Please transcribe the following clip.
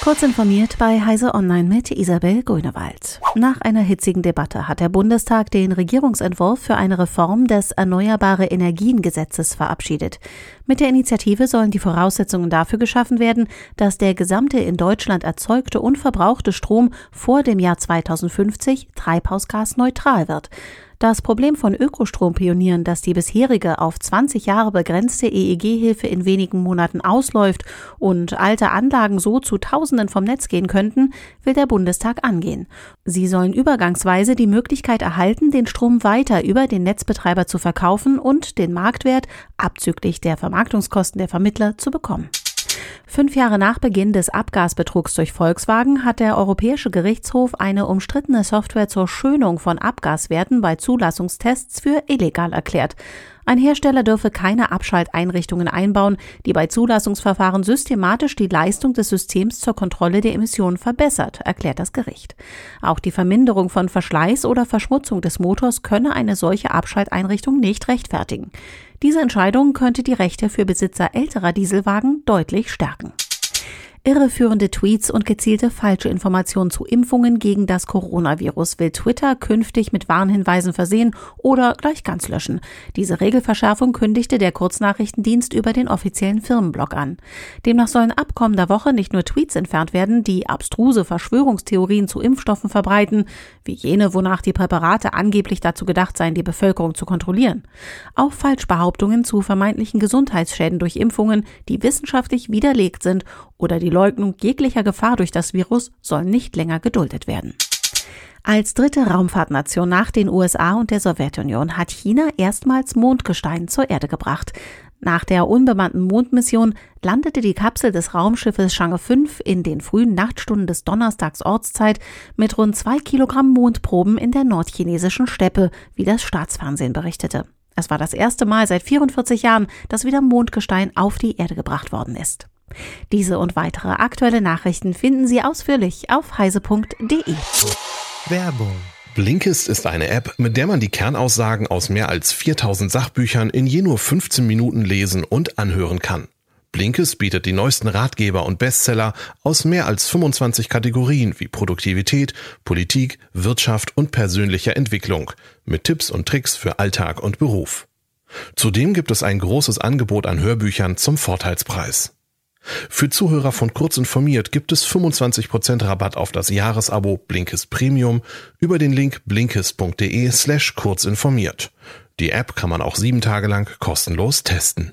Kurz informiert bei Heise Online mit Isabel Grünewald. Nach einer hitzigen Debatte hat der Bundestag den Regierungsentwurf für eine Reform des Erneuerbare Energiengesetzes verabschiedet. Mit der Initiative sollen die Voraussetzungen dafür geschaffen werden, dass der gesamte in Deutschland erzeugte und verbrauchte Strom vor dem Jahr 2050 treibhausgasneutral wird. Das Problem von Ökostrompionieren, dass die bisherige auf 20 Jahre begrenzte EEG-Hilfe in wenigen Monaten ausläuft und alte Anlagen so zu Tausenden vom Netz gehen könnten, will der Bundestag angehen. Sie sollen übergangsweise die Möglichkeit erhalten, den Strom weiter über den Netzbetreiber zu verkaufen und den Marktwert abzüglich der Vermarktungskosten der Vermittler zu bekommen. Fünf Jahre nach Beginn des Abgasbetrugs durch Volkswagen hat der Europäische Gerichtshof eine umstrittene Software zur Schönung von Abgaswerten bei Zulassungstests für illegal erklärt. Ein Hersteller dürfe keine Abschalteinrichtungen einbauen, die bei Zulassungsverfahren systematisch die Leistung des Systems zur Kontrolle der Emissionen verbessert, erklärt das Gericht. Auch die Verminderung von Verschleiß oder Verschmutzung des Motors könne eine solche Abschalteinrichtung nicht rechtfertigen. Diese Entscheidung könnte die Rechte für Besitzer älterer Dieselwagen deutlich stärken. Irreführende Tweets und gezielte falsche Informationen zu Impfungen gegen das Coronavirus will Twitter künftig mit Warnhinweisen versehen oder gleich ganz löschen. Diese Regelverschärfung kündigte der Kurznachrichtendienst über den offiziellen Firmenblog an. Demnach sollen ab kommender Woche nicht nur Tweets entfernt werden, die abstruse Verschwörungstheorien zu Impfstoffen verbreiten, wie jene, wonach die Präparate angeblich dazu gedacht seien, die Bevölkerung zu kontrollieren. Auch Falschbehauptungen zu vermeintlichen Gesundheitsschäden durch Impfungen, die wissenschaftlich widerlegt sind oder die Leugnung jeglicher Gefahr durch das Virus soll nicht länger geduldet werden. Als dritte Raumfahrtnation nach den USA und der Sowjetunion hat China erstmals Mondgestein zur Erde gebracht. Nach der unbemannten Mondmission landete die Kapsel des Raumschiffes Chang'e 5 in den frühen Nachtstunden des Donnerstags Ortszeit mit rund zwei Kilogramm Mondproben in der nordchinesischen Steppe, wie das Staatsfernsehen berichtete. Es war das erste Mal seit 44 Jahren, dass wieder Mondgestein auf die Erde gebracht worden ist. Diese und weitere aktuelle Nachrichten finden Sie ausführlich auf heise.de. Werbung. Blinkist ist eine App, mit der man die Kernaussagen aus mehr als 4000 Sachbüchern in je nur 15 Minuten lesen und anhören kann. Blinkist bietet die neuesten Ratgeber und Bestseller aus mehr als 25 Kategorien wie Produktivität, Politik, Wirtschaft und persönlicher Entwicklung mit Tipps und Tricks für Alltag und Beruf. Zudem gibt es ein großes Angebot an Hörbüchern zum Vorteilspreis. Für Zuhörer von Kurz informiert gibt es 25% Rabatt auf das Jahresabo Blinkist Premium über den Link blinkist.de slash kurzinformiert. Die App kann man auch sieben Tage lang kostenlos testen.